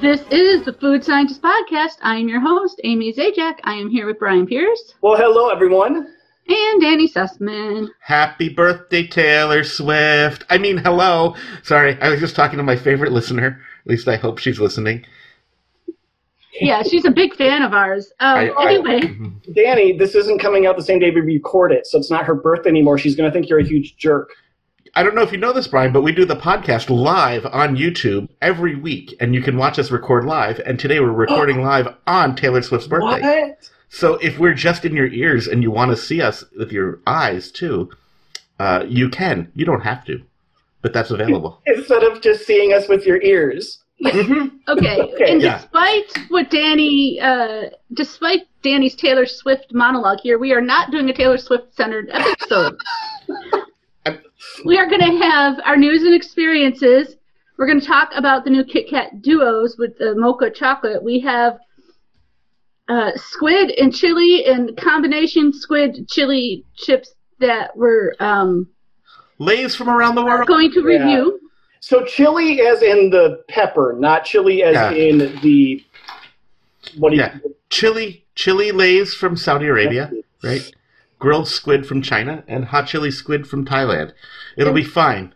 This is the Food Scientist Podcast. I am your host, Amy Zajac. I am here with Brian Pierce Well, hello, everyone. and Danny Sussman. Happy birthday, Taylor Swift. I mean, hello. Sorry, I was just talking to my favorite listener. At least I hope she's listening. Yeah, she's a big fan of ours. Um, I- I- anyway, Danny, this isn't coming out the same day we record it, so it's not her birthday anymore. She's going to think you're a huge jerk. I don't know if you know this, Brian, but we do the podcast live on YouTube every week, and you can watch us record live. And today we're recording live on Taylor Swift's birthday. What? So if we're just in your ears and you want to see us with your eyes too, uh, you can. You don't have to, but that's available. Instead of just seeing us with your ears. Mhm. okay. Okay, and yeah. despite what Danny, uh, despite Danny's Taylor Swift monologue here, we are not doing a Taylor Swift centered episode. We are going to have our news and experiences. We're going to talk about the new Kit Kat duos with the mocha chocolate. We have uh, squid and chili and combination squid chili chips that were um, Lays from around the world. going to Yeah. review. So chili as in the pepper, not chili as Yeah. in the what do you Yeah. Chili, chili lays from Saudi Arabia, right? Grilled squid from China and hot chili squid from Thailand. It'll be fine.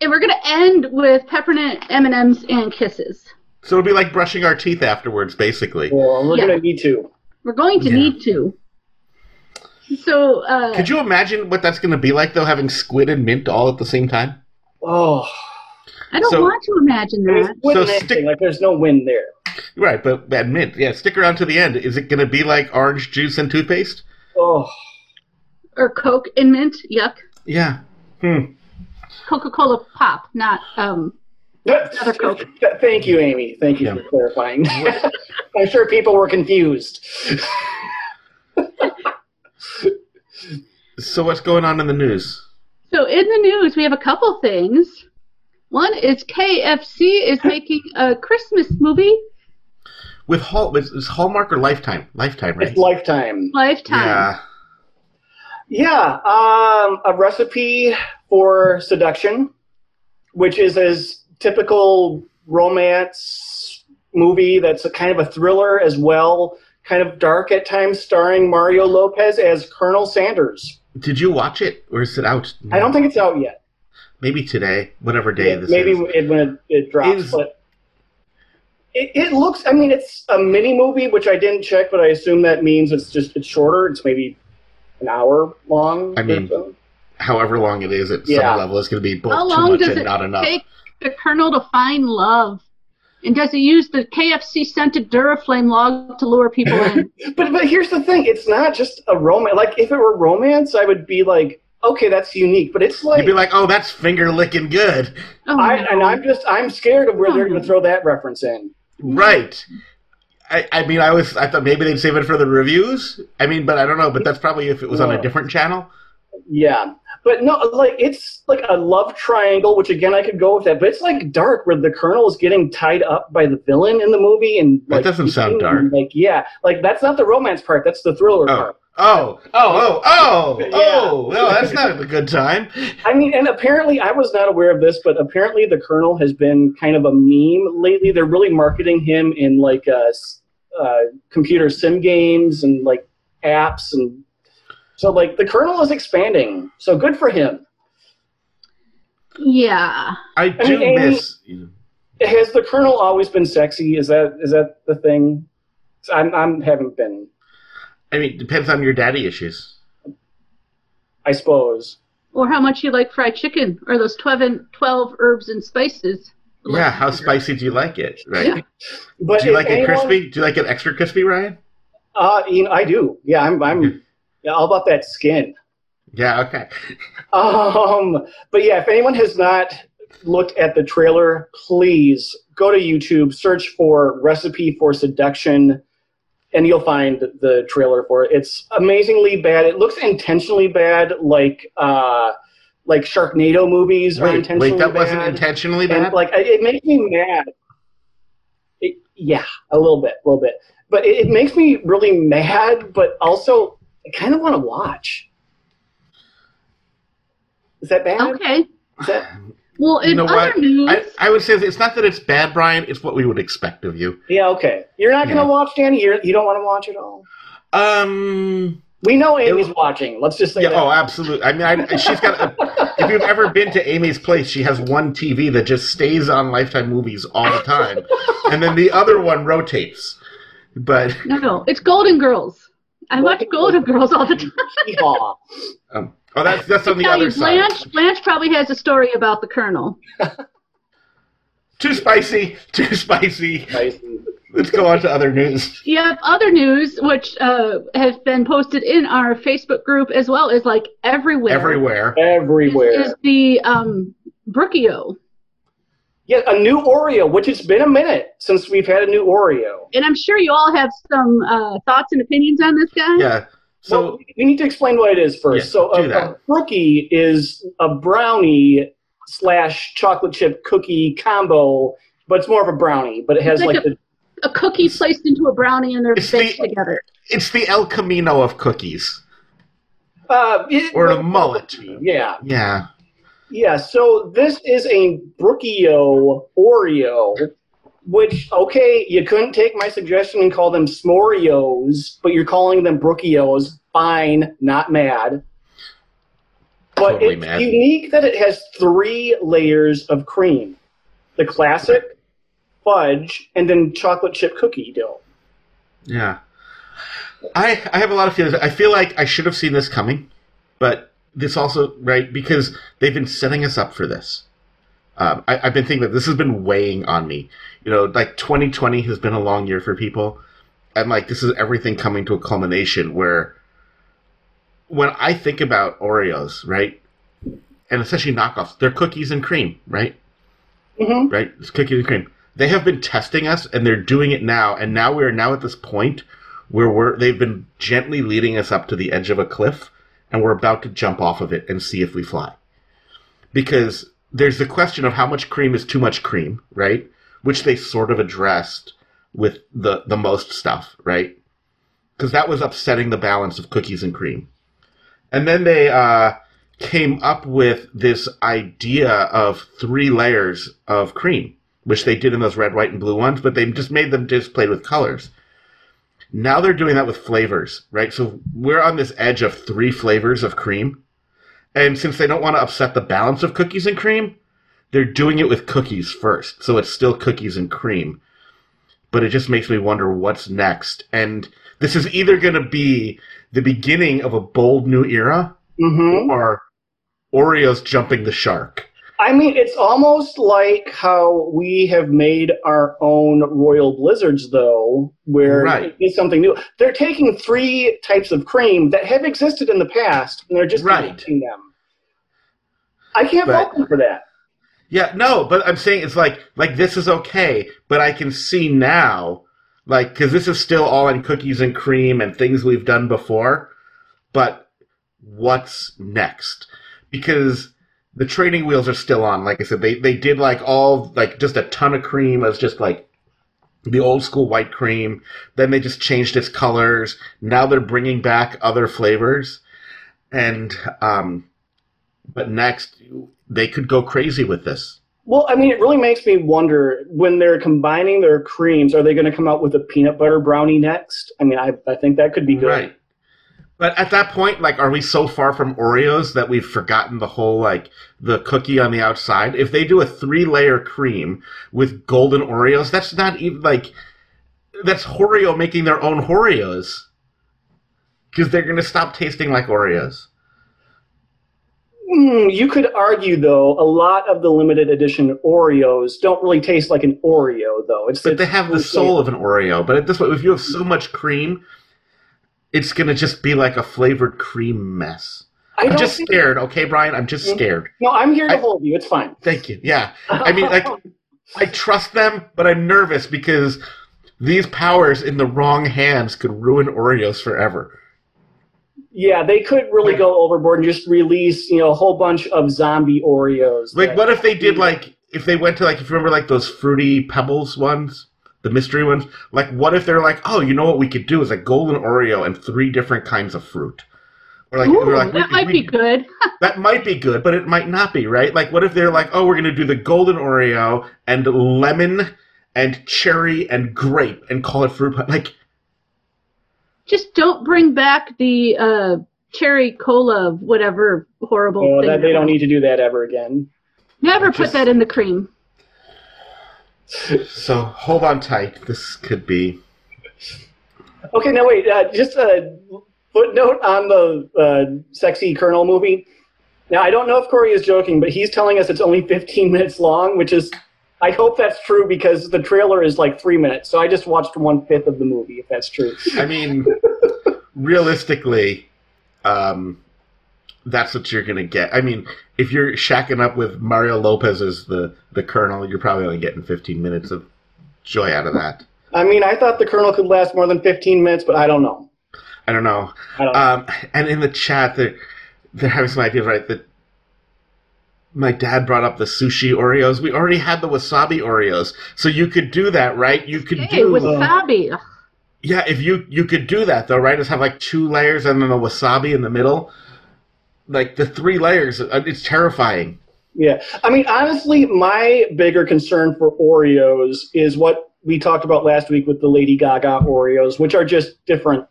And we're going to end with peppermint M&Ms and kisses. So it'll be like brushing our teeth afterwards, basically. Well, we're Yeah. going to need to. We're going to Yeah. need to. So, uh, Could you imagine what that's going to be like, though, having squid and mint all at the same time? Oh, I don't so- want to imagine that. win So stick- like there's no win there. Right, but and mint, yeah. Stick around to the end. Is it going to be like orange juice and toothpaste? Oh, Or Coke and mint. Yuck. Yeah. Hmm. Coca-Cola pop, not um. Another Coke. Thank you, Amy. Thank you Yeah. for clarifying. I'm sure people were confused. So what's going on in the news? So in the news, we have a couple things. One is KFC is making a Christmas movie, With Hall, is is Hallmark or Lifetime? Lifetime, right? It's lifetime. Lifetime. Yeah. Yeah, um, a recipe for seduction, which is as typical romance movie that's a kind of a thriller as well, kind of dark at times, starring Mario Lopez as Colonel Sanders. Did you watch it, or is it out? I don't think it's out yet. Maybe today, whatever day this Maybe is. it, when it, it drops, Is- but it, it looks. I mean, it's a mini movie, which I didn't check, but I assume that means it's just it's shorter. It's maybe an hour long. I mean, so. However long it is, at Yeah. some level, it's going to be both How too long much does and it not enough. take the Colonel to find love? And does he use the KFC scented Duraflame log to lure people in? But but here's the thing: it's not just a romance. Like if it were romance, I would be like, okay, that's unique. But it's like, You'd be like, "Oh, that's finger licking good." Oh, I, no. and I'm just I'm scared of where they're going Oh. to throw that reference in. Right. I, I mean, I was I thought maybe they'd save it for the reviews. I mean, but I don't know. But that's probably if it was on a different channel. Yeah, but no, like it's like a love triangle, which again I could go with that. But it's like dark, where the colonel is getting tied up by the villain in the movie, and That like, doesn't sound dark. Like yeah, like that's not the romance part. That's the thriller Oh, part. Oh, oh, oh, oh, Yeah. oh! No, that's not a good time. I mean, and apparently I was not aware of this, but apparently the Colonel has been kind of a meme lately. They're really marketing him in like uh, uh, computer sim games and like apps, and so like the Colonel is expanding. So good for him. yeah. I do mean, Amy- miss. Has the Colonel always been sexy? Is that is that the thing? I'm I'm haven't been. I mean, depends on your daddy issues. I suppose. Or how much you like fried chicken, or those 12, 12 herbs and spices. Yeah, how spicy do you like it? Right? Yeah. But Do you if like it crispy? Do you like it extra crispy, Ryan? Uh, you know, I do. Yeah, I'm I'm yeah, all about that skin. Yeah. Okay. Um, but yeah, if anyone has not looked at the trailer, please go to YouTube, search for "Recipe for Seduction," and you'll find the trailer for it. It's amazingly bad. It looks intentionally bad, like uh, like Sharknado movies are Wait, intentionally wait, that bad. wasn't intentionally bad. and like it makes me mad. It, yeah, a little bit, a little bit, but it, it makes me really mad. But also, I kind of want to watch. Is that bad? Okay. Is that Well, in You know other what? news, I, I would say it's not that it's bad, Brian. It's what we would expect of you. Yeah, okay. You're not gonna Yeah. watch Danny. You're, you don't want to watch it all. Um. We know Amy's watching. Let's just say Yeah. that. Oh, absolutely. I mean, I, she's got. A, if you've ever been to Amy's place, she has one TV that just stays on Lifetime movies all the time, and then the other one rotates. But no, no, it's Golden Girls. I watch Golden Girls all the time. Yeehaw. um, oh, that's that's on the other you, side. Blanche, Blanche probably has a story about the Colonel. Too spicy. Too spicy. Nice. Let's go on to other news. Yep, other news which uh, has been posted in our Facebook group as well as like everywhere. Everywhere. Everywhere. Is, is the um, Brookio. Yeah, a new Oreo, which it's been a minute since we've had a new Oreo. And I'm sure you all have some uh, thoughts and opinions on this guy. Yeah. So well, we need to explain what it is first. Yeah, so a, that. a brookie is a brownie slash chocolate chip cookie combo, but it's more of a brownie. But it has It's like like, the A cookie sliced into a brownie and they're It's baked the- together. it's the El Camino of cookies, uh, it- or the mullet. Yeah, Yeah. yeah. So this is a Brookio Oreo, which okay, you couldn't take my suggestion and call them S'moreos, but you're calling them Brookios. Fine, not mad. But Totally it's mad. unique that it has three layers of cream: the classic, fudge, and then chocolate chip cookie dough. Yeah. I I have a lot of feelings. I feel like I should have seen this coming, but this also right because they've been setting us up for this. Um, I, I've been thinking that this has been weighing on me. You know, like 2020 has been a long year for people, and like this is everything coming to a culmination where when I think about Oreos, right, and especially knockoffs, they're cookies and cream, right? hmm right? It's cookies and cream. They have been testing us, and they're doing it now. And now we are now at this point where we're they've been gently leading us up to the edge of a cliff, and we're about to jump off of it and see if we fly. Because there's the question of how much cream is too much cream, right? Which they sort of addressed with the the most stuff, right? Because that was upsetting the balance of cookies and cream. And then they uh, came up with this idea of three layers of cream, which they did in those red, white, and blue ones, but they just made them just played with colors. Now they're doing that with flavors, right? So we're on this edge of three flavors of cream. And since they don't want to upset the balance of cookies and cream, they're doing it with cookies first. So it's still cookies and cream. But it just makes me wonder what's next. And this is either going to be the beginning of a bold new era hmm or Oreos jumping the shark. I mean, it's almost like how we have made our own Royal Blizzards, though, where Right. it's something new. They're taking three types of cream that have existed in the past, and they're just Right. them. I can't But- fault them for that. Yeah, no, but I'm saying it's like like this is okay, but I can see now, like because this is still all in cookies and cream and things we've done before, but what's next? Because the training wheels are still on. Like I said, they they did like all like just a ton of cream as just like the old school white cream. Then they just changed its colors. Now they're bringing back other flavors, and um, but next they could go crazy with this. Well, I mean, it really makes me wonder when they're combining their creams, are they going to come out with a peanut butter brownie next? I mean, I, I think that could be good. Right. But at that point, like, are we so far from Oreos that we've forgotten the whole, like, the cookie on the outside? If they do a three layer cream with golden Oreos, that's not even, like, that's Oreo making their own Oreos. Because they're going to stop tasting like Oreos. Hmm, you could argue, though, a lot of the limited edition Oreos don't really taste like an Oreo, though. It's But it's they have the soul of an Oreo. But at this point, if you have so much cream, it's going to just be like a flavored cream mess. I I'm just scared, okay, Brian? I'm just scared. No, I'm here to I- hold you. It's fine. Thank you. Yeah. I mean, like, I trust them, but I'm nervous because these powers in the wrong hands could ruin Oreos forever. Yeah, they could really go overboard and just release, you know, a whole bunch of zombie Oreos. Like, what if they did like if they went to like if you remember like those fruity pebbles ones, the mystery ones? Like, what if they're like, oh, you know what we could do is a golden Oreo and three different kinds of fruit. Or like, Ooh, like, that we- might we- be good. That might be good, but it might not be, right? Like, what if they're like, oh, we're going to do the golden Oreo and lemon and cherry and grape and call it fruit punch? Like, Just don't bring back the uh, cherry cola, whatever horrible Oh, thing. that they don't need to do that ever again. Never Just- put that in the cream. So hold on tight. This could be. Okay, now wait. Uh, just a footnote on the uh, sexy Colonel movie. Now I don't know if Corey is joking, but he's telling us it's only 15 minutes long, which is. I hope that's true because the trailer is like three minutes. So I just watched one fifth of the movie. If that's true. I mean, realistically, um, that's what you're going to get. I mean, if you're shacking up with Mario Lopez as the, the Colonel, you're probably only getting 15 minutes of joy out of that. I mean, I thought the Colonel could last more than 15 minutes, but I don't know. I don't know. I don't know. Um, and in the chat, they're, they're having some ideas, right? That my dad brought up the sushi Oreos. We already had the wasabi Oreos, so you could do that, right? You could Hey, do wasabi. Ugh, yeah. If you you could do that though, right? Just have like two layers and then the wasabi in the middle. Like the three layers, uh, it's terrifying. Yeah. I mean, honestly, my bigger concern for Oreos is what we talked about last week with the Lady Gaga Oreos, which are just different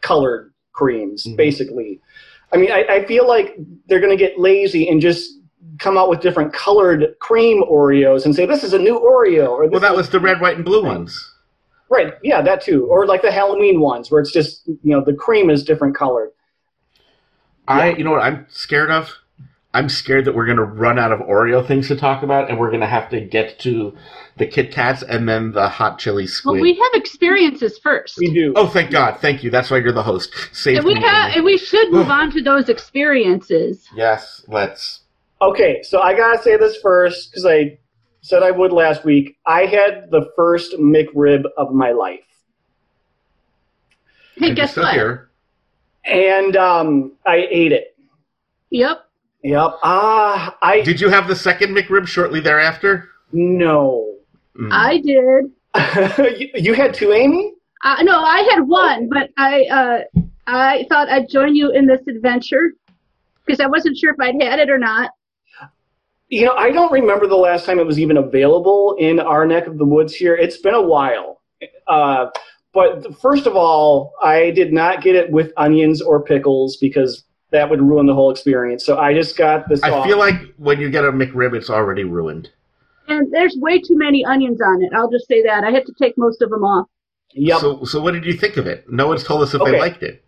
colored creams, Mhm. basically. I mean, I, I feel like they're going to get lazy and just come out with different colored cream Oreos and say, this is a new Oreo. Or this Well, that was the red, white, and blue ones. Right. Yeah, that too. Or like the Halloween ones where it's just, you know, the cream is different colored. I, you know what I'm scared of? I'm scared that we're going to run out of Oreo things to talk about, and we're going to have to get to the Kit Kats and then the hot chili squid. Well, we have experiences first. We do. oh, thank God! Thank you. That's why you're the host. Save and we me, have, and we should move on to those experiences. Yes, let's. Okay, so I gotta say this first because I said I would last week. I had the first McRib of my life, Hey, And you're guess still what? here. And um, I ate it. Yep. Yep. Ah, I Did you have the second McRib shortly thereafter? no. Mm. I did. you, you had two, Amy. Uh, no, I had one, but I uh, I thought I'd join you in this adventure because I wasn't sure if I'd had it or not. You know, I don't remember the last time it was even available in our neck of the woods here. It's been a while. Uh, but first of all, I did not get it with onions or pickles because that would ruin the whole experience. So I just got this. sauce. I feel like when you get a McRib, it's already ruined. And there's way too many onions on it. I'll just say that. I had to take most of them off. Yep. So, so what did you think of it? No one's told us if Okay. they liked it.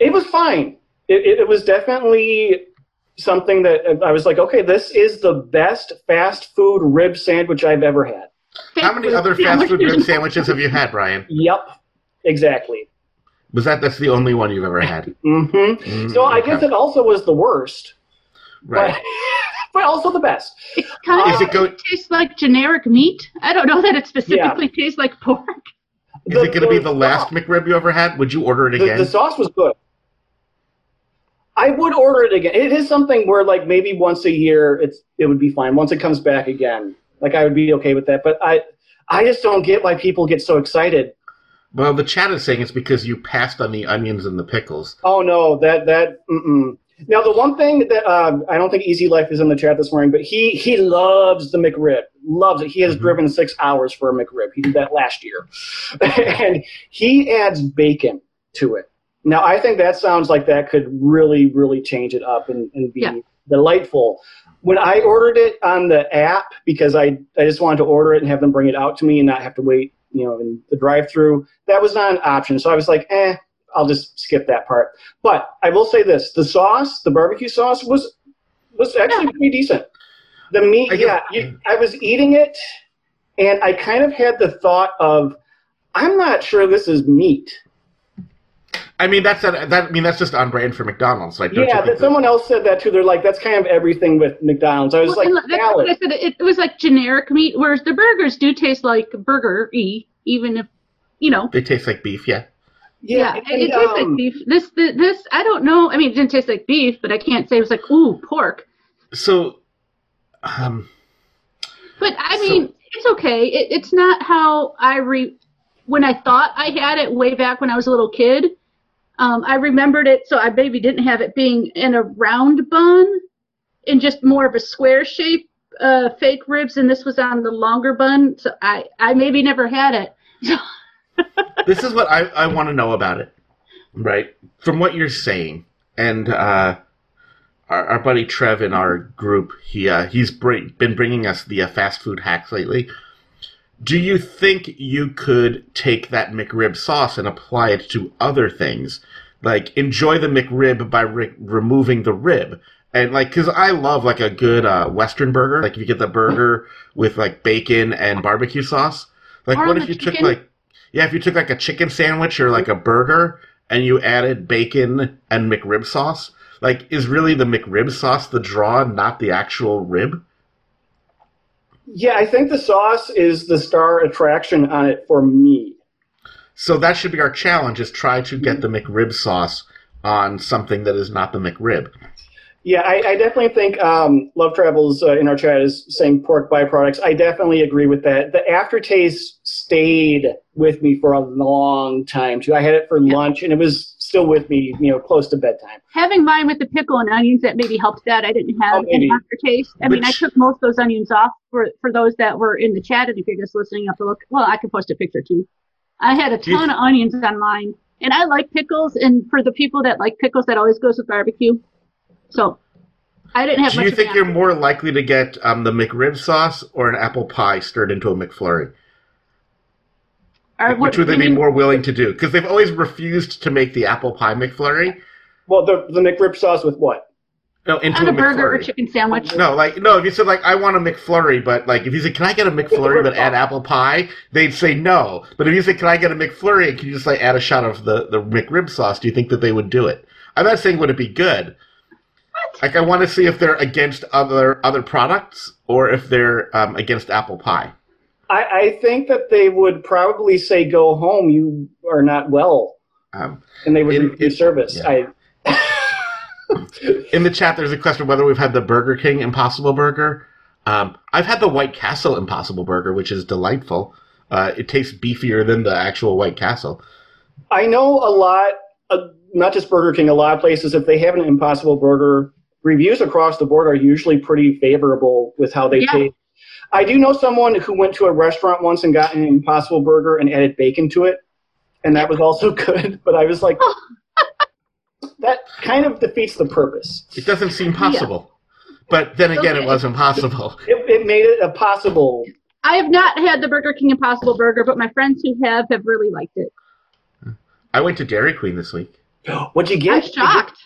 It was fine. It, it, it was definitely something that uh, I was like, okay, this is the best fast food rib sandwich I've ever had. How many other fast food rib sandwiches have you had, Brian? Yep, exactly. Was that that's the only one you've ever had? mm-hmm. Mm, So I guess it also was the worst, right. but, but also the best. It kind Is of it go? tastes like generic meat. I don't know that it specifically tastes like pork. Is it going to be the last McRib you ever had? Would you order it The, again? the sauce was good. I would order it again. It is something where like maybe once a year it's it would be fine. Once it comes back again, like I would be okay with that. But I I just don't get why people get so excited. Well, the chat is saying it's because you passed on the onions and the pickles. Oh no, that that mm-mm. now the one thing that um, I don't think Easy Life is in the chat this morning, but he he loves the McRib, loves it. He has Mhm. driven six hours for a McRib. He did that last year, and he adds bacon to it. Now I think that sounds like that could really really change it up and, and be Yeah. delightful. When I ordered it on the app because I I just wanted to order it and have them bring it out to me and not have to wait you know in the drive through, that was not an option. So I was like, eh, I'll just skip that part. But I will say this: the sauce, the barbecue sauce, was was actually pretty decent. The meat, yeah, you, I was eating it, and I kind of had the thought of, I'm not sure this is meat. I mean, that's that. I mean, that's just on brand for McDonald's, right? Yeah, think that someone else said that too. They're like, that's kind of everything with McDonald's. I was Well, like, I said. It, it was like generic meat, whereas the burgers do taste like burger y, even if you know. they taste like beef? Yeah. Yeah, and, it, it tastes um, like beef. This, the, this, I don't know. I mean, it didn't taste like beef, but I can't say it was like ooh pork. So, um, But I So- mean, it's okay. It, it's not how I re when I thought I had it way back when I was a little kid. Um, I remembered it, so I maybe didn't have it being in a round bun, in just more of a square shape, uh, fake ribs, and this was on the longer bun. So I, I maybe never had it. this is what I, I want to know about it, right? From what you're saying, and uh, our, our buddy Trev in our group, he uh, he's br- been bringing us the uh, fast food hacks lately. Do you think you could take that McRib sauce and apply it to other things? Like enjoy the McRib by re- removing the rib. And like, cause I love like a good uh, Western burger. Like if you get the burger with like bacon and barbecue sauce. Like Or what if you took like, yeah, if you took like a chicken sandwich or like a burger and you added bacon and McRib sauce. Like, is really the McRib sauce the draw, not the actual rib? Yeah, I think the sauce is the star attraction on it for me. So that should be our challenge: is try to get the McRib sauce on something that is not the McRib. Yeah, I, I definitely think um, Love Travels uh, in our chat is saying pork byproducts. I definitely agree with that. The aftertaste stayed with me for a long time too. I had it for lunch, and it was still with me, you know, close to bedtime. Having mine with the pickle and onions, that maybe helped that. I didn't have Oh, maybe. any aftertaste. I mean, I took most of those onions off for for those that were in the chat. And if you're just listening, you have to look. Well, I can post a picture too. I had a Do you ton of onions on mine, and I like pickles. And for the people that like pickles, that always goes with barbecue. So I didn't have Do much. you think you're more likely to get um, the McRib sauce or an apple pie stirred into a McFlurry? Or Like, what- which would they be mean- more willing to do? Because they've always refused to make the apple pie McFlurry. Well, the the McRib sauce with what? No, into on a, a burger or chicken sandwich? No, like no. If you said like I want a McFlurry, but like if you said can I get a McFlurry but add apple pie, they'd say no. But if you said can I get a McFlurry and can you just like add a shot of the the McRib sauce, do you think that they would do it? I'm not saying would it be good. What? Like I want to see if they're against other other products or if they're um, against apple pie. I, I think that they would probably say, "Go home, you are not well," Um, and they would In- refuse in- service. yeah. I in the chat, there's a question whether we've had the Burger King Impossible Burger. Um, I've had the White Castle Impossible Burger, which is delightful. Uh, it tastes beefier than the actual White Castle. I know a lot, uh, not just Burger King, a lot of places, if they have an Impossible Burger, reviews across the board are usually pretty favorable with how they Yeah. taste. I do know someone who went to a restaurant once and got an Impossible Burger and added bacon to it, and that was also good. But I was like, that kind of defeats the purpose. It doesn't seem possible. But then again, it was impossible. It, it made it a possible. I have not had the Burger King Impossible Burger, but my friends who have have really liked it. I went to Dairy Queen this week. What'd you get? I'm get? shocked.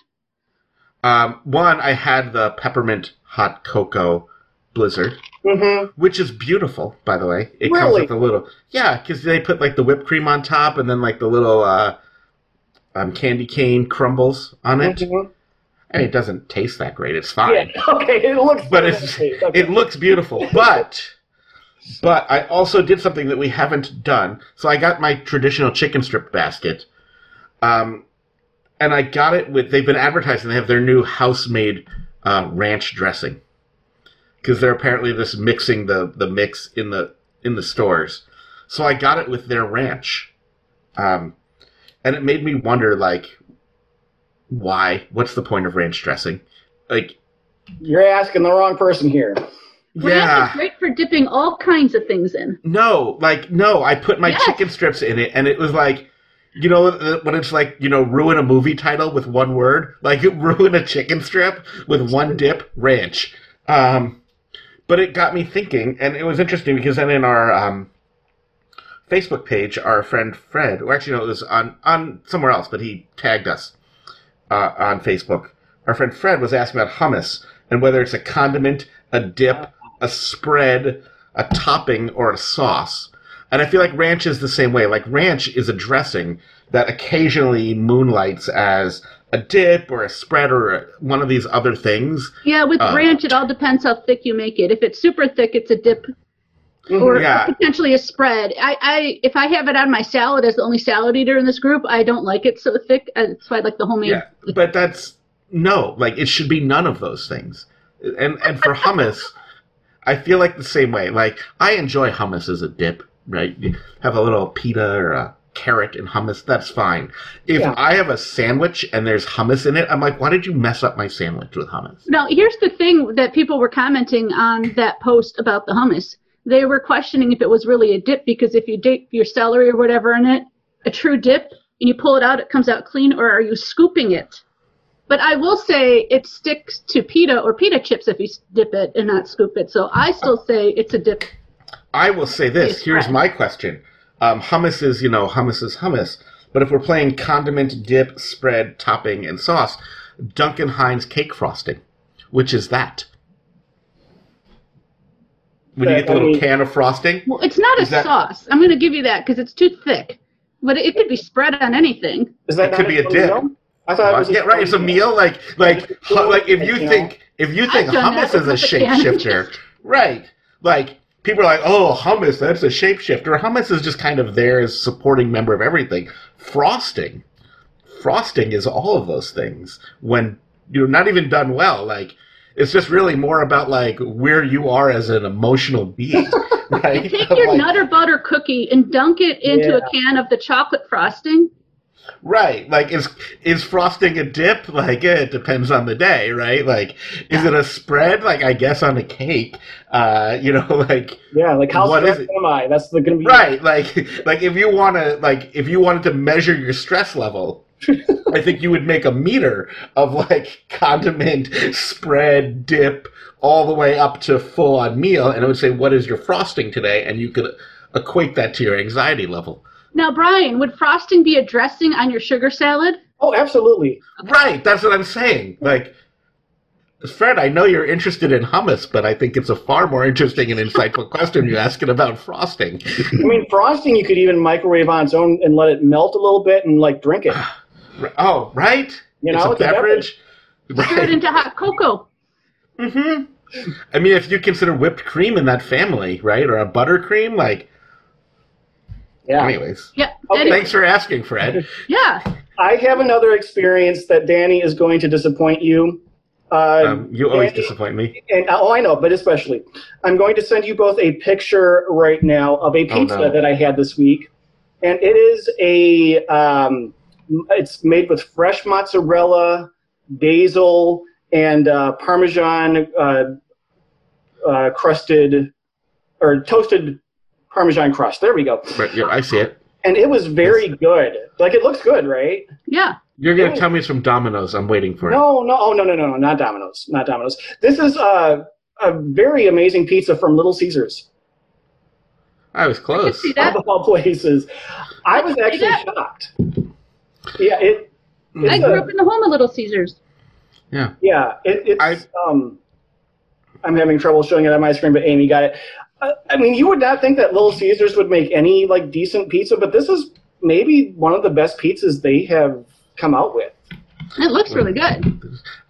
Um, one, I had the peppermint hot cocoa blizzard, Mm-hmm. which is beautiful, by the way. It comes with a little, yeah, because they put like the whipped cream on top and then like the little uh, um, candy cane crumbles on it. Mhm. And it doesn't taste that great. It's fine. Yeah. Okay. It looks. but it's okay. it looks beautiful. But but I also did something that we haven't done. So I got my traditional chicken strip basket, um, and I got it with. They've been advertising. They have their new house-made uh, ranch dressing because they're apparently just mixing the the mix in the in the stores. So I got it with their ranch, um, and it made me wonder like. Why? What's the point of ranch dressing? Like, You're asking the wrong person here. Ranch is great for dipping all kinds of things in. No, like no, I put my Yes. chicken strips in it, and it was like, you know, when it's like, you know, ruin a movie title with one word, like ruin a chicken strip with one dip, ranch. Um, but it got me thinking, and it was interesting because then in our um, Facebook page, our friend Fred, or actually no, it was on on somewhere else, but he tagged us uh, on Facebook. Our friend Fred was asking about hummus and whether it's a condiment, a dip, a spread, a topping, or a sauce. And I feel like ranch is the same way. Like ranch is a dressing that occasionally moonlights as a dip or a spread or a, one of these other things. Yeah, with Uh, ranch, it all depends how thick you make it. If it's super thick, it's a dip or Yeah. potentially a spread. I, I, if I have it on my salad as the only salad eater in this group, I don't like it so thick. Uh, That's why I like the homemade. Yeah, but that's no. Like it should be none of those things. And and for hummus, I feel like the same way. Like I enjoy hummus as a dip. Right, you have a little pita or a carrot and hummus, that's fine. If Yeah. I have a sandwich and there's hummus in it, I'm like, why did you mess up my sandwich with hummus? Now, here's the thing that people were commenting on that post about the hummus. They were questioning if it was really a dip because if you dip your celery or whatever in it, a true dip, and you pull it out, it comes out clean, or are you scooping it? But I will say it sticks to pita or pita chips if you dip it and not scoop it. So I still uh, say it's a dip. I will say this. Here's my question. Um, hummus is, you know, hummus is hummus. But if we're playing condiment, dip, spread, topping, and sauce, Duncan Hines cake frosting. Which is that? When you get the I little mean- can of frosting? Well, it's not a that- sauce. I'm going to give you that because it's too thick. But it, it could be spread on anything. Is that It could be a dip. meal? I thought it was. yeah, right. It's a meal. Like, like, like if you You think if you think I've done that hummus is a shapeshifter, right? Like people are like, oh, hummus, that's a shapeshifter. Hummus is just kind of there as a supporting member of everything. Frosting, frosting is all of those things. When you're not even done well, like it's just really more about like where you are as an emotional being, right? Take your Like- nutter butter cookie and dunk it into a can of the chocolate frosting. Right. Like is is frosting a dip? Like it depends on the day, right? Like is it a spread? Like I guess on a cake. Uh, you know, like Yeah, like how What stressed am I? That's the, gonna be right, like like if you wanna like if you wanted to measure your stress level, I think you would make a meter of like condiment, spread, dip, all the way up to full on meal, and it would say, What is your frosting today? And you could equate that to your anxiety level. Now, Brian, would frosting be a dressing on your sugar salad? Oh, absolutely. Right, that's what I'm saying. Like, Fred, I know you're interested in hummus, but I think it's a far more interesting and insightful question you're asking about frosting. I mean, frosting you could even microwave on its own and let it melt a little bit and like drink it. oh, right? You it's know, a it's a beverage. Stir it into hot cocoa. Mm-hmm. I mean, if you consider whipped cream in that family, right, or a buttercream, like, Yeah. anyways. Yeah. Okay. Thanks for asking, Fred. yeah. I have another experience that Danny is going to disappoint you. Uh, Um, you always Danny- disappoint me. And oh, I know, but especially, I'm going to send you both a picture right now of a Oh, pizza no. that I had this week, and it is a. Um, it's made with fresh mozzarella, basil, and uh, Parmesan uh, uh, crusted or toasted Parmesan crust. There we go. But yeah, I see it. And it was very good. Like it looks good, right? Yeah. You're going to tell me it's from Domino's. I'm waiting for it. No, no, oh no, no, no, no, not Domino's, not Domino's. This is uh, a very amazing pizza from Little Caesars. I was I close. see that. of all places. I was actually that. shocked. Yeah, it. I grew a, up in the home of Little Caesars. Yeah. yeah, it, it's. I- um, I'm having trouble showing it on my screen, but Amy got it. I mean, you would not think that Little Caesars would make any like decent pizza, but this is maybe one of the best pizzas they have come out with. It looks really good.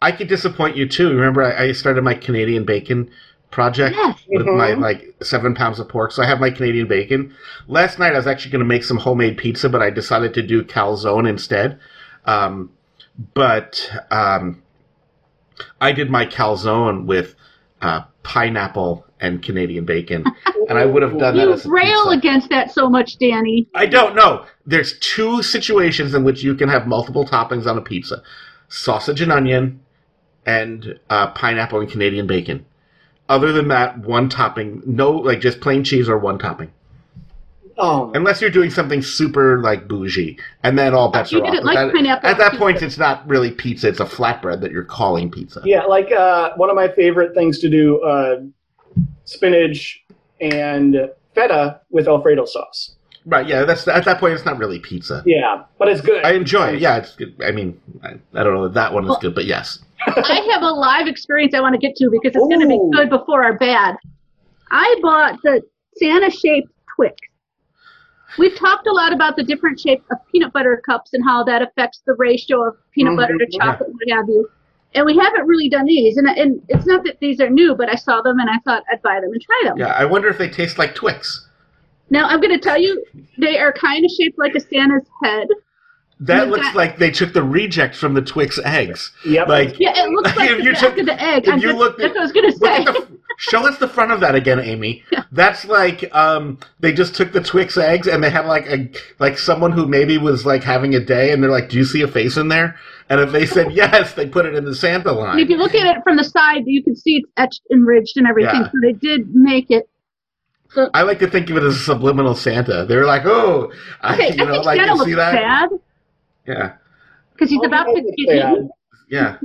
I could disappoint you too. Remember, I, I started my Canadian bacon project Yes. with my Mhm. like seven pounds of pork. So I have my Canadian bacon. Last night I was actually going to make some homemade pizza, but I decided to do calzone instead. Um, but um, I did my calzone with uh, pineapple and Canadian bacon, and I would have done that You as a rail pizza. against that so much, Danny. I don't know. There's two situations in which you can have multiple toppings on a pizza: sausage and onion, and uh, pineapple and Canadian bacon. Other than that, one topping. No, like just plain cheese or one topping. Oh, Unless you're doing something super like bougie, and then all bets You are off. didn't But like that- pineapple at that on point, it's not really pizza; it's a flatbread that you're calling pizza. yeah, like uh, one of my favorite things to do: uh, spinach and feta with Alfredo sauce. Right? Yeah. That's at that point, it's not really pizza. Yeah, but it's good. I enjoy it. Yeah, it's good. I mean, I, I don't know if that one is good, but yes. I have a live experience I want to get to because it's going to be good before or bad. I bought the Santa shaped Twix. We've talked a lot about the different shapes of peanut butter cups and how that affects the ratio of peanut mm-hmm. butter to chocolate, what have you. And we haven't really done these. And, and it's not that these are new, but I saw them and I thought I'd buy them and try them. Yeah, I wonder if they taste like Twix. Now, I'm going to tell you, they are kind of shaped like a Santa's head. That You've looks got- like they took the reject from the Twix eggs. Yep. Like Yeah, it looks like If the you back took- of the egg. if I'm you just, looked that's what I was going to look say. at the Show us the front of that again, Amy. Yeah. That's like um, they just took the Twix eggs and they had like a like someone who maybe was like having a day, and they're like, "Do you see a face in there?" And if they said yes, they put it in the Santa And line. if you look at it from the side, you can see it's etched and ridged and everything. Yeah. So they did make it. So, I like to think of it as a subliminal Santa. They're like, "Oh, I, okay, you I know, think like Santa you looks see that?" bad Yeah, because he's Oh, about to get eaten. yeah.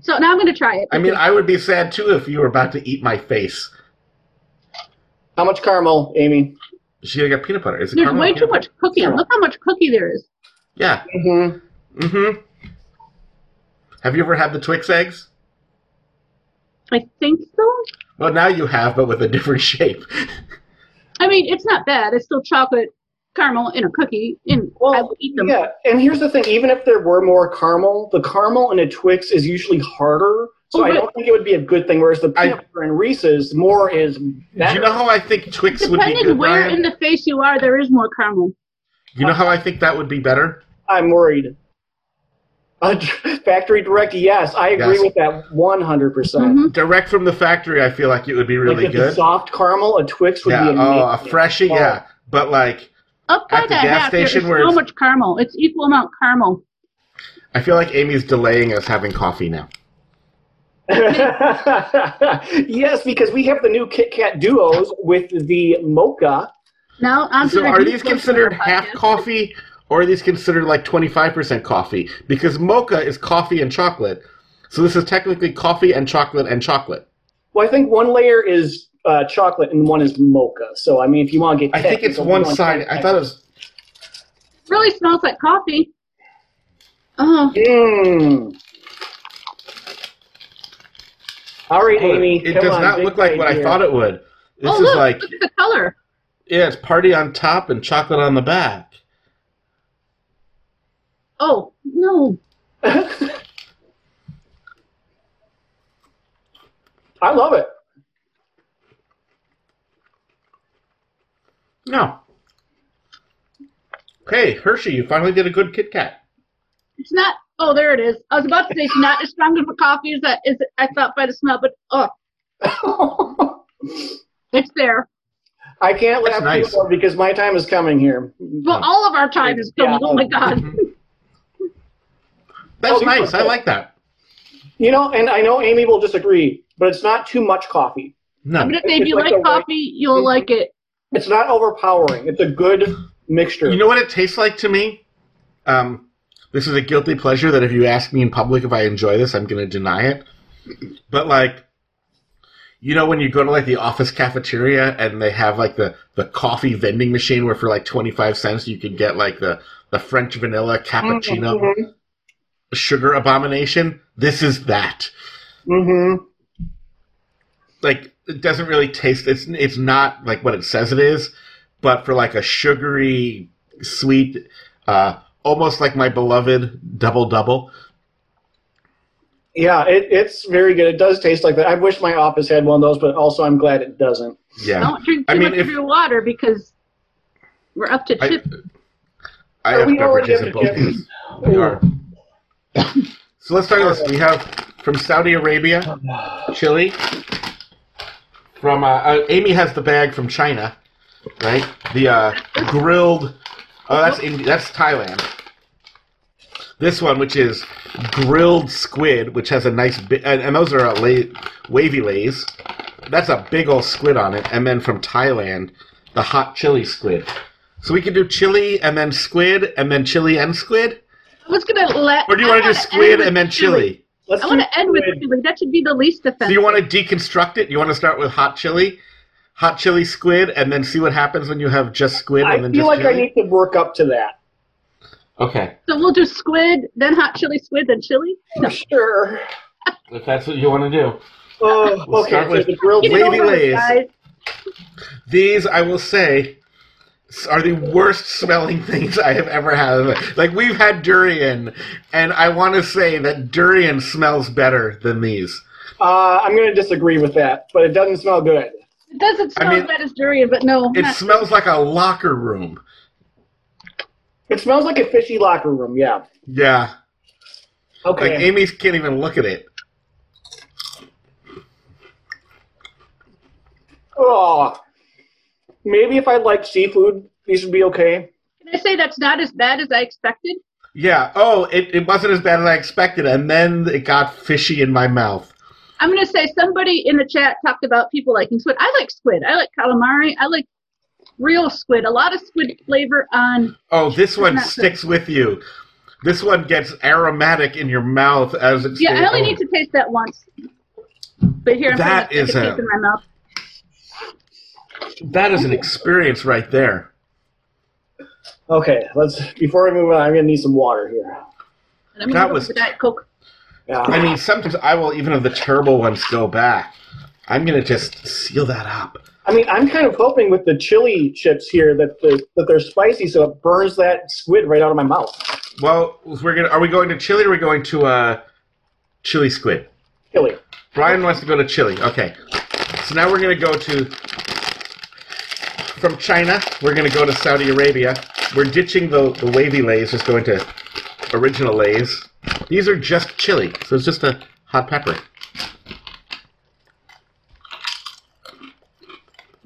So now I'm going to try it. I mean, I would be sad too if you were about to eat my face. How much caramel, Amy? She got peanut butter. Is it there's caramel way too peanut much cookie. Caramel. Look how much cookie there is. Yeah. Mm-hmm. Mm-hmm. Have you ever had the Twix eggs? I think so. Well, now you have, but with a different shape. I mean, it's not bad. It's still chocolate caramel in a cookie, and I Well, will eat them. yeah. And here's the thing: even if there were more caramel, the caramel in a Twix is usually harder. So Oh, I don't think it would be a good thing. Whereas the I- peanut butter and Reese's, more is Do better. you know how I think Twix would be Depending good, where Brian? in the face you are, there is more caramel. You know how I think that would be better? I'm worried. Uh, factory direct, yes, I agree Yes. with that 100. percent Mhm. Direct from the factory, I feel like it would be really like good. Soft caramel, a Twix would yeah, be amazing. oh, a freshie, Oh. yeah. But like, Up At by the that gas half, there is station where so it's- much caramel. It's equal amount caramel. I feel like Amy's delaying us having coffee now. yes, because we have the new Kit Kat duos with the mocha. Now, on to So the are deep these close considered our half podcast. coffee, or are these considered like twenty five percent coffee? Because mocha is coffee and chocolate, so this is technically coffee and chocolate and chocolate. Well, I think one layer is uh, chocolate and one is mocha. So I mean, if you want to get, I think it's one side. I thought it was. Really smells like coffee. Oh, Mm. All right, Amy. It does on, not look like bite what I thought it would. This oh is look, like look at the color. yeah, it's party on top and chocolate on the back. Oh no, I love it. No. Hey, Hershey, you finally did a good Kit Kat. it's not. Oh, there it is. I was about to say it's not as strong of a coffee as I, as I thought by the smell, but oh, it's there. I can't That's laugh nice. anymore because my time is coming here. Well, all of our time is coming. Yeah. Oh my god. That's Oh, nice. I like that. You know, and I know Amy will disagree, but it's not too much coffee. No. But if if It's you like like the right- coffee, you'll like it. It's not overpowering. It's a good mixture. You know what it tastes like to me? Um, this is a guilty pleasure that if you ask me in public if I enjoy this, I'm going to deny it. But like, you know, when you go to like the office cafeteria and they have like the, the coffee vending machine where for like 25 cents you can get like the, the French vanilla cappuccino Mhm. sugar abomination. This is that. Mhm. Like it doesn't really taste it's it's not like what it says it is but for like a sugary sweet uh almost like my beloved double double Yeah, it, it's very good. It does taste like that. I wish my office had one of those, but also I'm glad it doesn't. yeah Don't drink too I mean, much if- of your water because we're up to I, chip. I Oh, have we already beverages in to both chip. we are so let's start with this we have from saudi arabia chili from uh, uh, amy has the bag from china right? The uh grilled oh that's Indi- that's thailand. This one which is grilled squid which has a nice bi- and, and those are uh, la- wavy lays. That's a big old squid on it and then from thailand the hot chili squid. So we could do chili and then squid and then chili and squid? I was gonna let. or do you I want to do squid with and then chili Let's I want to end with squid. chili. That should be the least offensive. So you want to deconstruct it? You want to start with hot chili, hot chili squid, and then see what happens when you have just squid I and then just. I feel just like I need to work up to that. Okay, So we'll do squid, then hot chili squid, then chili. No. Sure. if that's what you want to do. Oh, We'll okay. start So with the grilled Get Wavy lays. guys. These, I will say, s- are the worst smelling things I have ever had. Like we've had durian, and I want to say that durian smells better than these. Uh, I'm going to disagree with that, but it doesn't smell good. It doesn't I smell mean, as bad as durian, but no. It not- smells like a locker room. It smells like a fishy locker room. Yeah. Yeah, Okay. like Amy's can't even look at it. Oh, maybe if I like seafood, these would be okay. Can I say that's not as bad as I expected? Yeah. Oh, it, it wasn't as bad as I expected, and then it got fishy in my mouth. I'm going to say somebody in the chat talked about people liking squid. I like squid. I like calamari. I like real squid. A lot of squid flavor on. Oh, this one not good. sticks with you. This one gets aromatic in your mouth as it's. Yeah, I only need to taste that once. But here I'm That trying to is stick a a- taste in my mouth. That is an experience right there. Okay, let's. Before I move on, I'm gonna need some water here. And I'm That gonna go was- with Diet Coke. Yeah. I mean, sometimes I will even if the terrible ones go back. I'm gonna just seal that up. I mean, I'm kind of hoping with the chili chips here that the, that they're spicy, so it burns that squid right out of my mouth. Well, we're gonna. Are we going to chili? or Are we going to uh, chili squid? Chili. Brian wants to go to Chile. Okay. So now we're going to go to. From China, we're going to go to Saudi Arabia. We're ditching the, the wavy lays, just going to original lays. These are just chili, so it's just a hot pepper.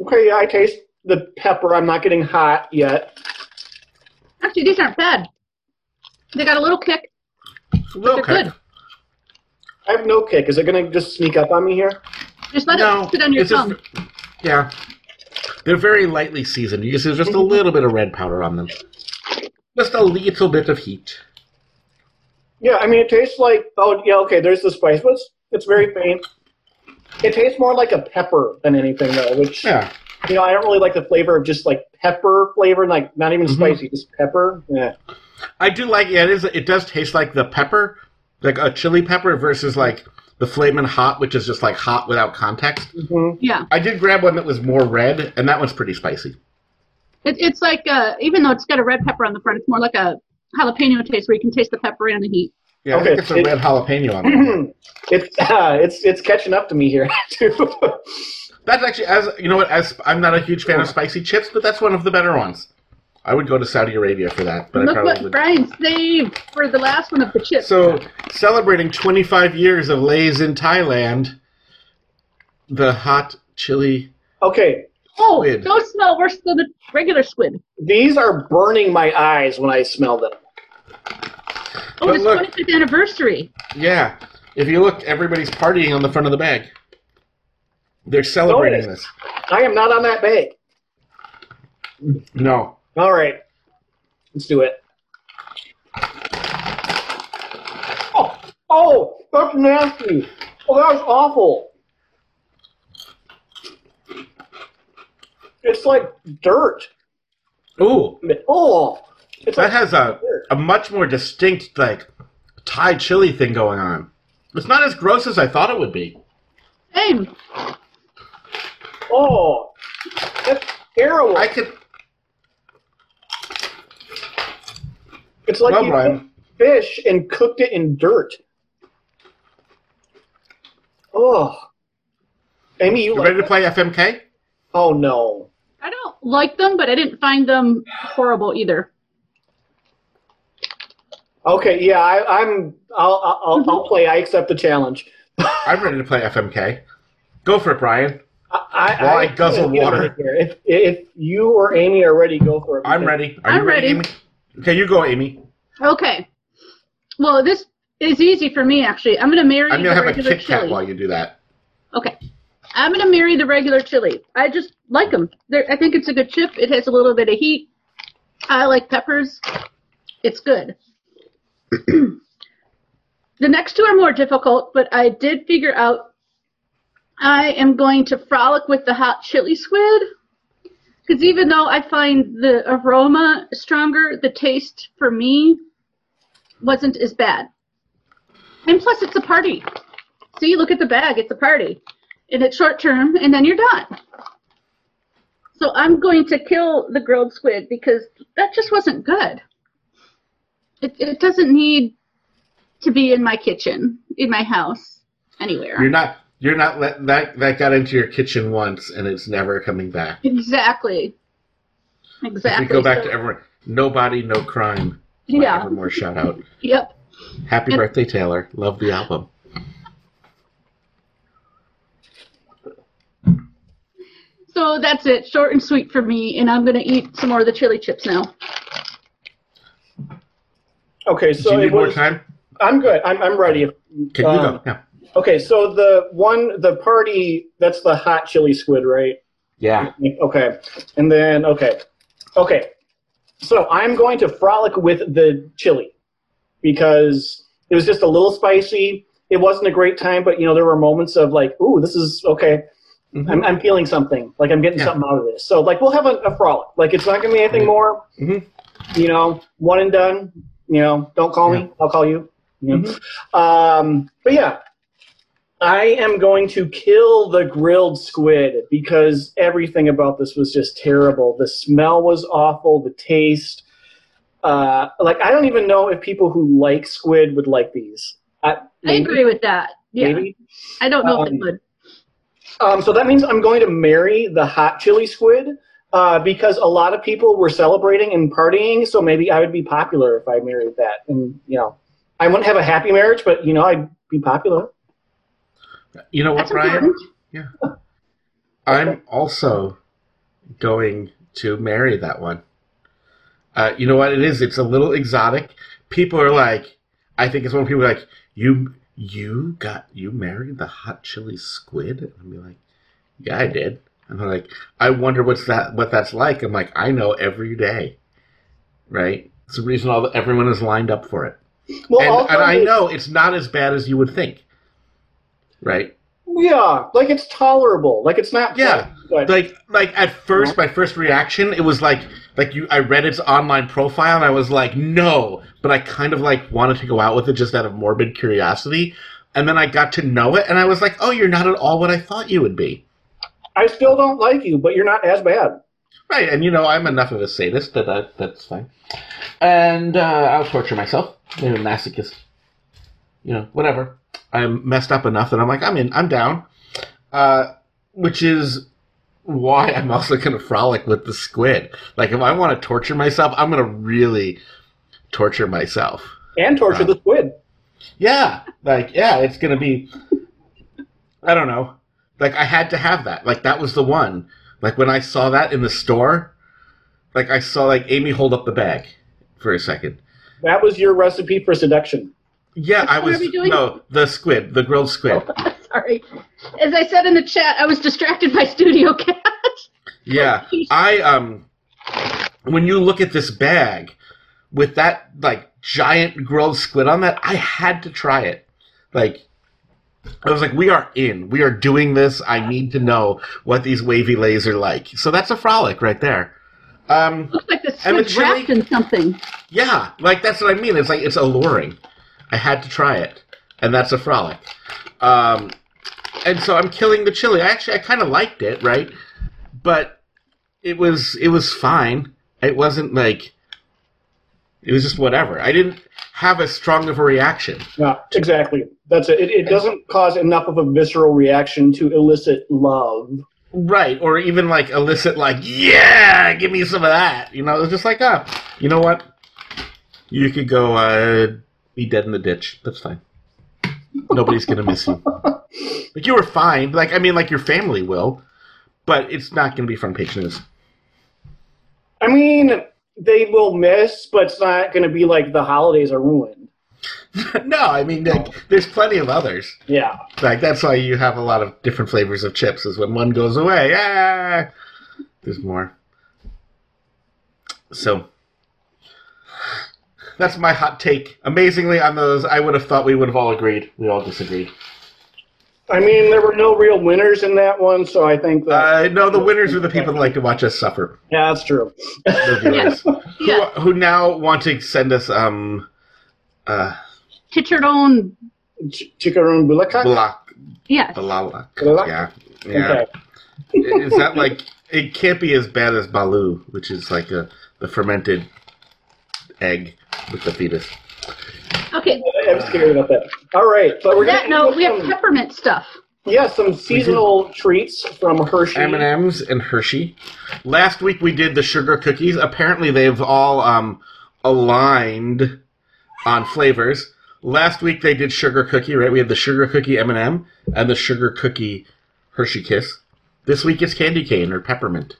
Okay, yeah, I taste the pepper. I'm not getting hot yet. Actually, these aren't bad. They got a little kick. Little They're good. I have no kick. Is it gonna just sneak up on me here? Just let No, it sit on your it's just- tongue. Yeah. They're very lightly seasoned. You can see there's just a little bit of red powder on them. Just a little bit of heat. Yeah, I mean, it tastes like. Oh, yeah, okay. There's the spice, but it's, it's very faint. It tastes more like a pepper than anything, though. Which Yeah. you know, I don't really like the flavor of just like pepper flavor, like not even Mhm. spicy, just pepper. Yeah. I do like yeah, it is it does taste like the pepper, like a chili pepper versus like the flamin' hot, which is just like hot without context. hmm Yeah, I did grab one that was more red, and that one's pretty spicy. it, it's like uh, even though it's got a red pepper on the front, it's more like a jalapeno taste where you can taste the pepper and the heat. Yeah, I think it's a it- red jalapeno on there. it's uh, it's it's catching up to me here too. That's actually as you know what, as I'm not a huge fan of spicy chips, but that's one of the better ones. I would go to Saudi Arabia for that, but I Look probably what would. Brian saved for the last one of the chips. So, celebrating 25 years of Lay's in Thailand, the hot chili. okay, oh, squid. those smell worse than the regular squid. these are burning my eyes when I smell them. Oh, But it's look. 25th anniversary. Yeah, if you look, everybody's partying on the front of the bag. They're celebrating Notice. this. I am not on that bag. No, All right, let's do it. Oh, oh, that's nasty. Oh, that was awful. It's like dirt. ooh, Oh, it's that like has a dirt. a much more distinct like Thai chili thing going on. It's not as gross as I thought it would be. Same. Oh, that's terrible. I could. It's like Well, you Brian. fish and cooked it in dirt. Oh, Amy, you You like ready to play FMK? Oh no. I don't like them, but I didn't find them horrible either. Okay, yeah, I, I'm. I'll, I'll, I'll, I'll play. I accept the challenge. I'm ready to play FMK. Go for it, Brian. I, I, While I guzzle water. If if you or Amy are ready, go for it. I'm ready. Are I'm you ready, ready. Amy? Okay, you go, Amy. Okay. Well, this is easy for me actually. I'm gonna marry I'm gonna have a Kit Kat while you do that. Okay. I'm gonna marry the regular chili. I just like them. They're, I think it's a good chip. It has a little bit of heat. I like peppers. It's good. the next two are more difficult, but I did figure out I am going to frolic with the hot chili squid. Because even though I find the aroma stronger, the taste for me wasn't as bad. And plus, it's a party. See, look at the bag. It's a party. And it's short term, and then you're done. So I'm going to kill the grilled squid because that just wasn't good. It, it doesn't need to be in my kitchen, in my house, anywhere. You're not. You're not let that that got into your kitchen once, and it's never coming back. Exactly. If Exactly. we go back So- to everyone, nobody, no crime. Yeah. Evermore shout out. Yep. Happy And- birthday, Taylor. Love the album. So that's it, short and sweet for me, and I'm gonna eat some more of the chili chips now. Okay, Do so you it need more time? I'm good. I'm, I'm ready. Can you Um, go? Yeah. Okay, so the one, the party, that's the hot chili squid, right? Yeah. Okay. And then, okay. Okay. So I'm going to frolic with the chili because it was just a little spicy. It wasn't a great time, but, you know, there were moments of like, ooh, this is okay. Mhm. I'm, I'm feeling something. Like I'm getting Yeah. something out of this. So, like, we'll have a, a frolic. Like, it's not going to be anything Mhm. more. Mhm. You know, one and done. You know, don't call Yeah. me. I'll call you. you know. Mhm. Um, but yeah, I am going to kill the grilled squid because everything about this was just terrible. The smell was awful. The taste, uh, like I don't even know if people who like squid would like these. I, I agree with that. Yeah, Maybe. I don't know if Um, it would. Um, so that means I'm going to marry the hot chili squid uh, because a lot of people were celebrating and partying. So maybe I would be popular if I married that. And you know, I wouldn't have a happy marriage, but you know, I'd be popular. You know what, That's Brian? important. I'm also going to marry that one. Uh, you know what it is? It's a little exotic. People are like, I think it's when people are like, you you got you married the hot chili squid? And be like, yeah, I did. And they're like, I wonder what's that what that's like. I'm like, I know every day, right? It's the reason all the, everyone is lined up for it, Well, and, and I know it's not as bad as you would think, right? Yeah, like it's tolerable. Like it's not. Yeah. like like at first my first reaction it was like like you I read its online profile and I was like no but I kind of like wanted to go out with it just out of morbid curiosity and then I got to know it and I was like oh you're not at all what I thought you would be I still don't like you, but you're not as bad. right and you know I'm enough of a sadist that, that that's fine and uh, I'll torture myself maybe a masochist you know whatever I'm messed up enough that I'm like I'm in I'm down uh, which is why I'm also going to frolic with the squid. Like, if I want to torture myself, I'm going to really torture myself. And torture Right. the squid. Yeah, like, yeah, it's going to be. I don't know. Like, I had to have that. Like, that was the one. Like, when I saw that in the store, like, I saw, like, Amy hold up the bag for a second. That was your recipe for seduction. Yeah, I was. doing? No, the squid, the grilled squid. Sorry. As I said in the chat, I was distracted by Studio Cat. Yeah, I um, when you look at this bag with that like giant grilled squid on that, I had to try it. Like, I was like, we are in. We are doing this. I need to know what these wavy lays are like. So that's a frolic right there. Um, Looks like the squid's wrapped in something. yeah, like that's what I mean. It's like it's alluring. I had to try it, and that's a frolic. Um, and so I'm killing the chili. I actually I kind of liked it, right? But it was it was fine. It wasn't like it was just whatever. I didn't have as strong of a reaction. Yeah, exactly. That's it. It, it doesn't cause enough of a visceral reaction to elicit love. Right, or even like elicit like, yeah, give me some of that. You know, it was just like, ah, you know what? You could go uh, be dead in the ditch. That's fine. Nobody's gonna miss you. Like you were fine. Like I mean, like your family will, but it's not gonna be front page news. I mean, they will miss, but it's not going to be like the holidays are ruined. no, I mean, like, there's plenty of others. Yeah. Like that's why you have a lot of different flavors of chips. Is when one goes away, ah, there's more. So that's my hot take. Amazingly, on those, I would have thought we would have all agreed. We all disagreed. I mean, there were no real winners in that one, so I think that. Uh, no, the winners are the people that like to watch us suffer. yeah, that's true. The viewers Yeah. who, who now want to send us um uh Chicharron. Ch- Chikaroon Bulakak? block Yes. balala. Balak? Yeah, yeah. Okay. Is that like it can't be as bad as balut, which is like a the fermented egg with the fetus. Okay. I'm scared about that. All right, but we're On that gonna note, we have some, peppermint stuff. yeah some seasonal treats from Hershey. M and M's and Hershey. Last week we did the sugar cookies. Apparently they've all um, aligned on flavors. Last week they did sugar cookie. Right, we had the sugar cookie M and m and the sugar cookie Hershey Kiss. This week it's candy cane or peppermint.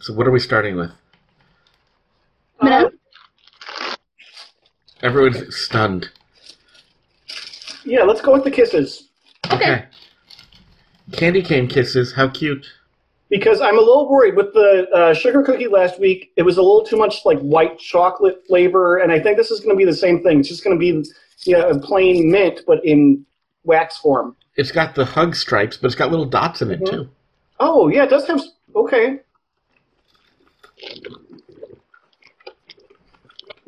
So what are we starting with? M&M? Uh, Everyone's stunned. yeah, let's go with the kisses. Okay. Candy cane kisses, how cute. Because I'm a little worried with the uh, sugar cookie last week. It was a little too much like white chocolate flavor, and I think this is going to be the same thing. It's just going to be you know, a plain mint, but in wax form. It's got the hug stripes, but it's got little dots in it Mhm. too. Oh yeah, it does have. Okay.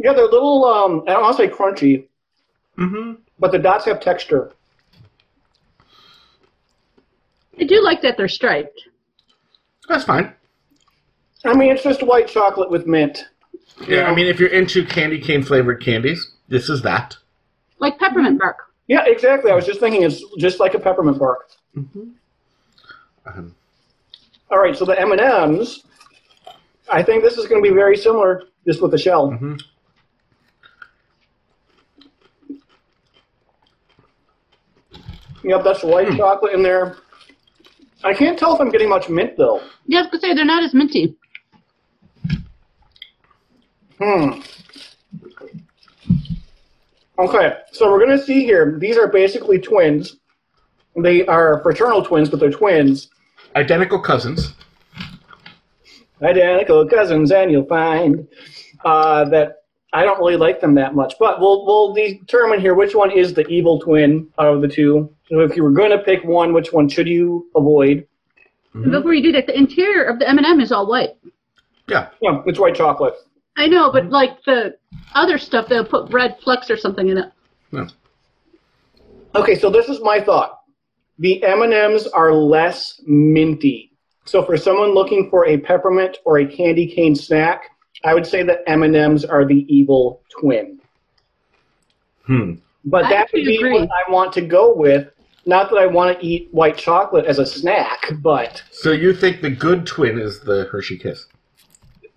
Yeah, they're little. Um, I don't want to say crunchy, Mm-hmm. but the dots have texture. I do like that they're striped. That's fine. I mean, it's just white chocolate with mint. Yeah, I mean, if you're into candy cane flavored candies, this is that. Like peppermint bark. Yeah, exactly. I was just thinking it's just like a peppermint bark. Mm-hmm. Um, All right, so the M and M's. I think this is going to be very similar, just with the shell. mhm. Yep, that's white Hmm. chocolate in there. I can't tell if I'm getting much mint though. Yeah, I was gonna say they're not as minty. Hmm. Okay, so we're gonna see here. These are basically twins. They are fraternal twins, but they're twins. Identical cousins. Identical cousins, and you'll find uh, that I don't really like them that much. But we'll we'll determine here which one is the evil twin out of the two. So if you were going to pick one, which one should you avoid? Mhm. Before you do that, the interior of the M&M is all white. Yeah. Yeah, it's white chocolate. I know, but like the other stuff, they'll put red flecks or something in it. Okay, so this is my thought. The M&Ms are less minty. So for someone looking for a peppermint or a candy cane snack, I would say that M&Ms are the evil twin. Hmm. But I that would be agree. what I want to go with. Not that I want to eat white chocolate as a snack, but So you think the good twin is the Hershey Kiss?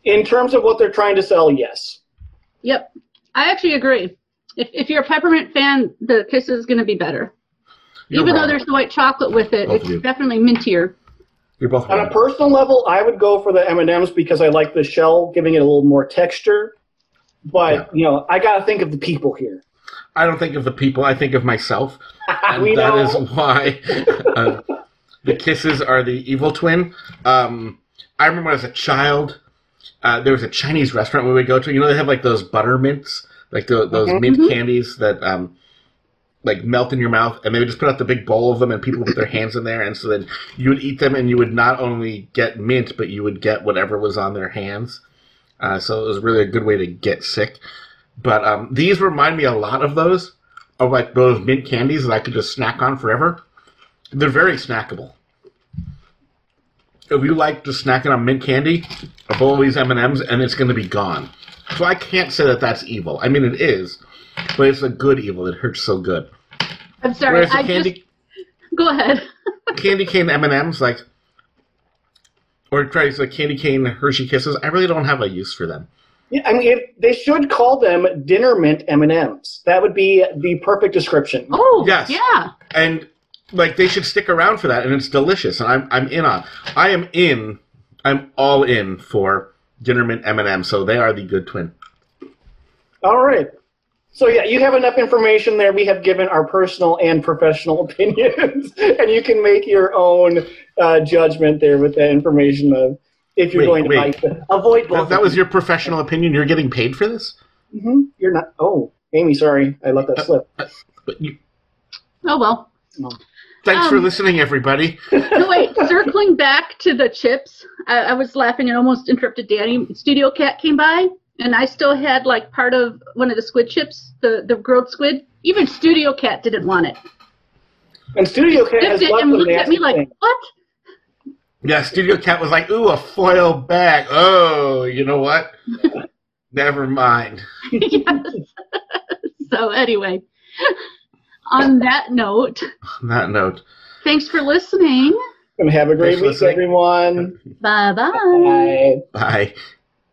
in terms of what they're trying to sell, yes. Yep. I actually agree. If, if you're a peppermint fan, the kiss is going to be better. You're Even though there's the white chocolate with it, Both it's definitely mintier. You're both On a personal level, I would go for the M&Ms because I like the shell, giving it a little more texture. But, Yeah. you know, I got to think of the people here. I don't think of the people. I think of myself, and that why uh, the kisses are the evil twin. Um, I remember as a child, uh, there was a Chinese restaurant we would go to. You know, they have like those butter mints, like the, those Mhm. mint candies that um, like melt in your mouth, and they would just put out the big bowl of them, and people would put their hands in there, and so then you would eat them, and you would not only get mint, but you would get whatever was on their hands. Uh, so it was really a good way to get sick. But um, these remind me a lot of those, of like those mint candies that I could just snack on forever. They're very snackable. If you like just snacking on mint candy, a bowl of these M and M's, and it's going to be gone. So I can't say that that's evil. I mean, it is, but it's a good evil. It hurts so good. I'm sorry. Whereas I candy just go ahead. candy cane M and M's, like, or try like candy cane Hershey Kisses, I really don't have a use for them. Yeah, I mean, if, they should call them dinner mint M&Ms. That would be the perfect description. Oh, Yes. yeah. and like they should stick around for that and it's delicious and i'm i'm in on i am in i'm all in for dinner mint m&m so they are the good twin All right. So yeah, you have enough information there. We have given our personal and professional opinions, and you can make your own uh, judgment there with that information of if you're Wait, going to wait. like them. avoid both. that, that was your professional opinion you're getting paid for this hmm You're not. Oh, Amy, sorry, I let that slip. but you, Oh well. thanks for Um, listening everybody No wait. circling back to the chips, I, I was laughing and almost interrupted Danny. Studio Cat came by, and I still had like part of one of the squid chips, the the grilled squid. Even Studio Cat didn't want it. And Studio Cat has Sniffed it and looked at me like, things. "What?" yeah studio cat was like ooh a foil bag oh you know what never mind yes. so anyway, on that note, on that note thanks for listening. And have a great Thanks for week, listening. everyone. Bye bye. Bye. bye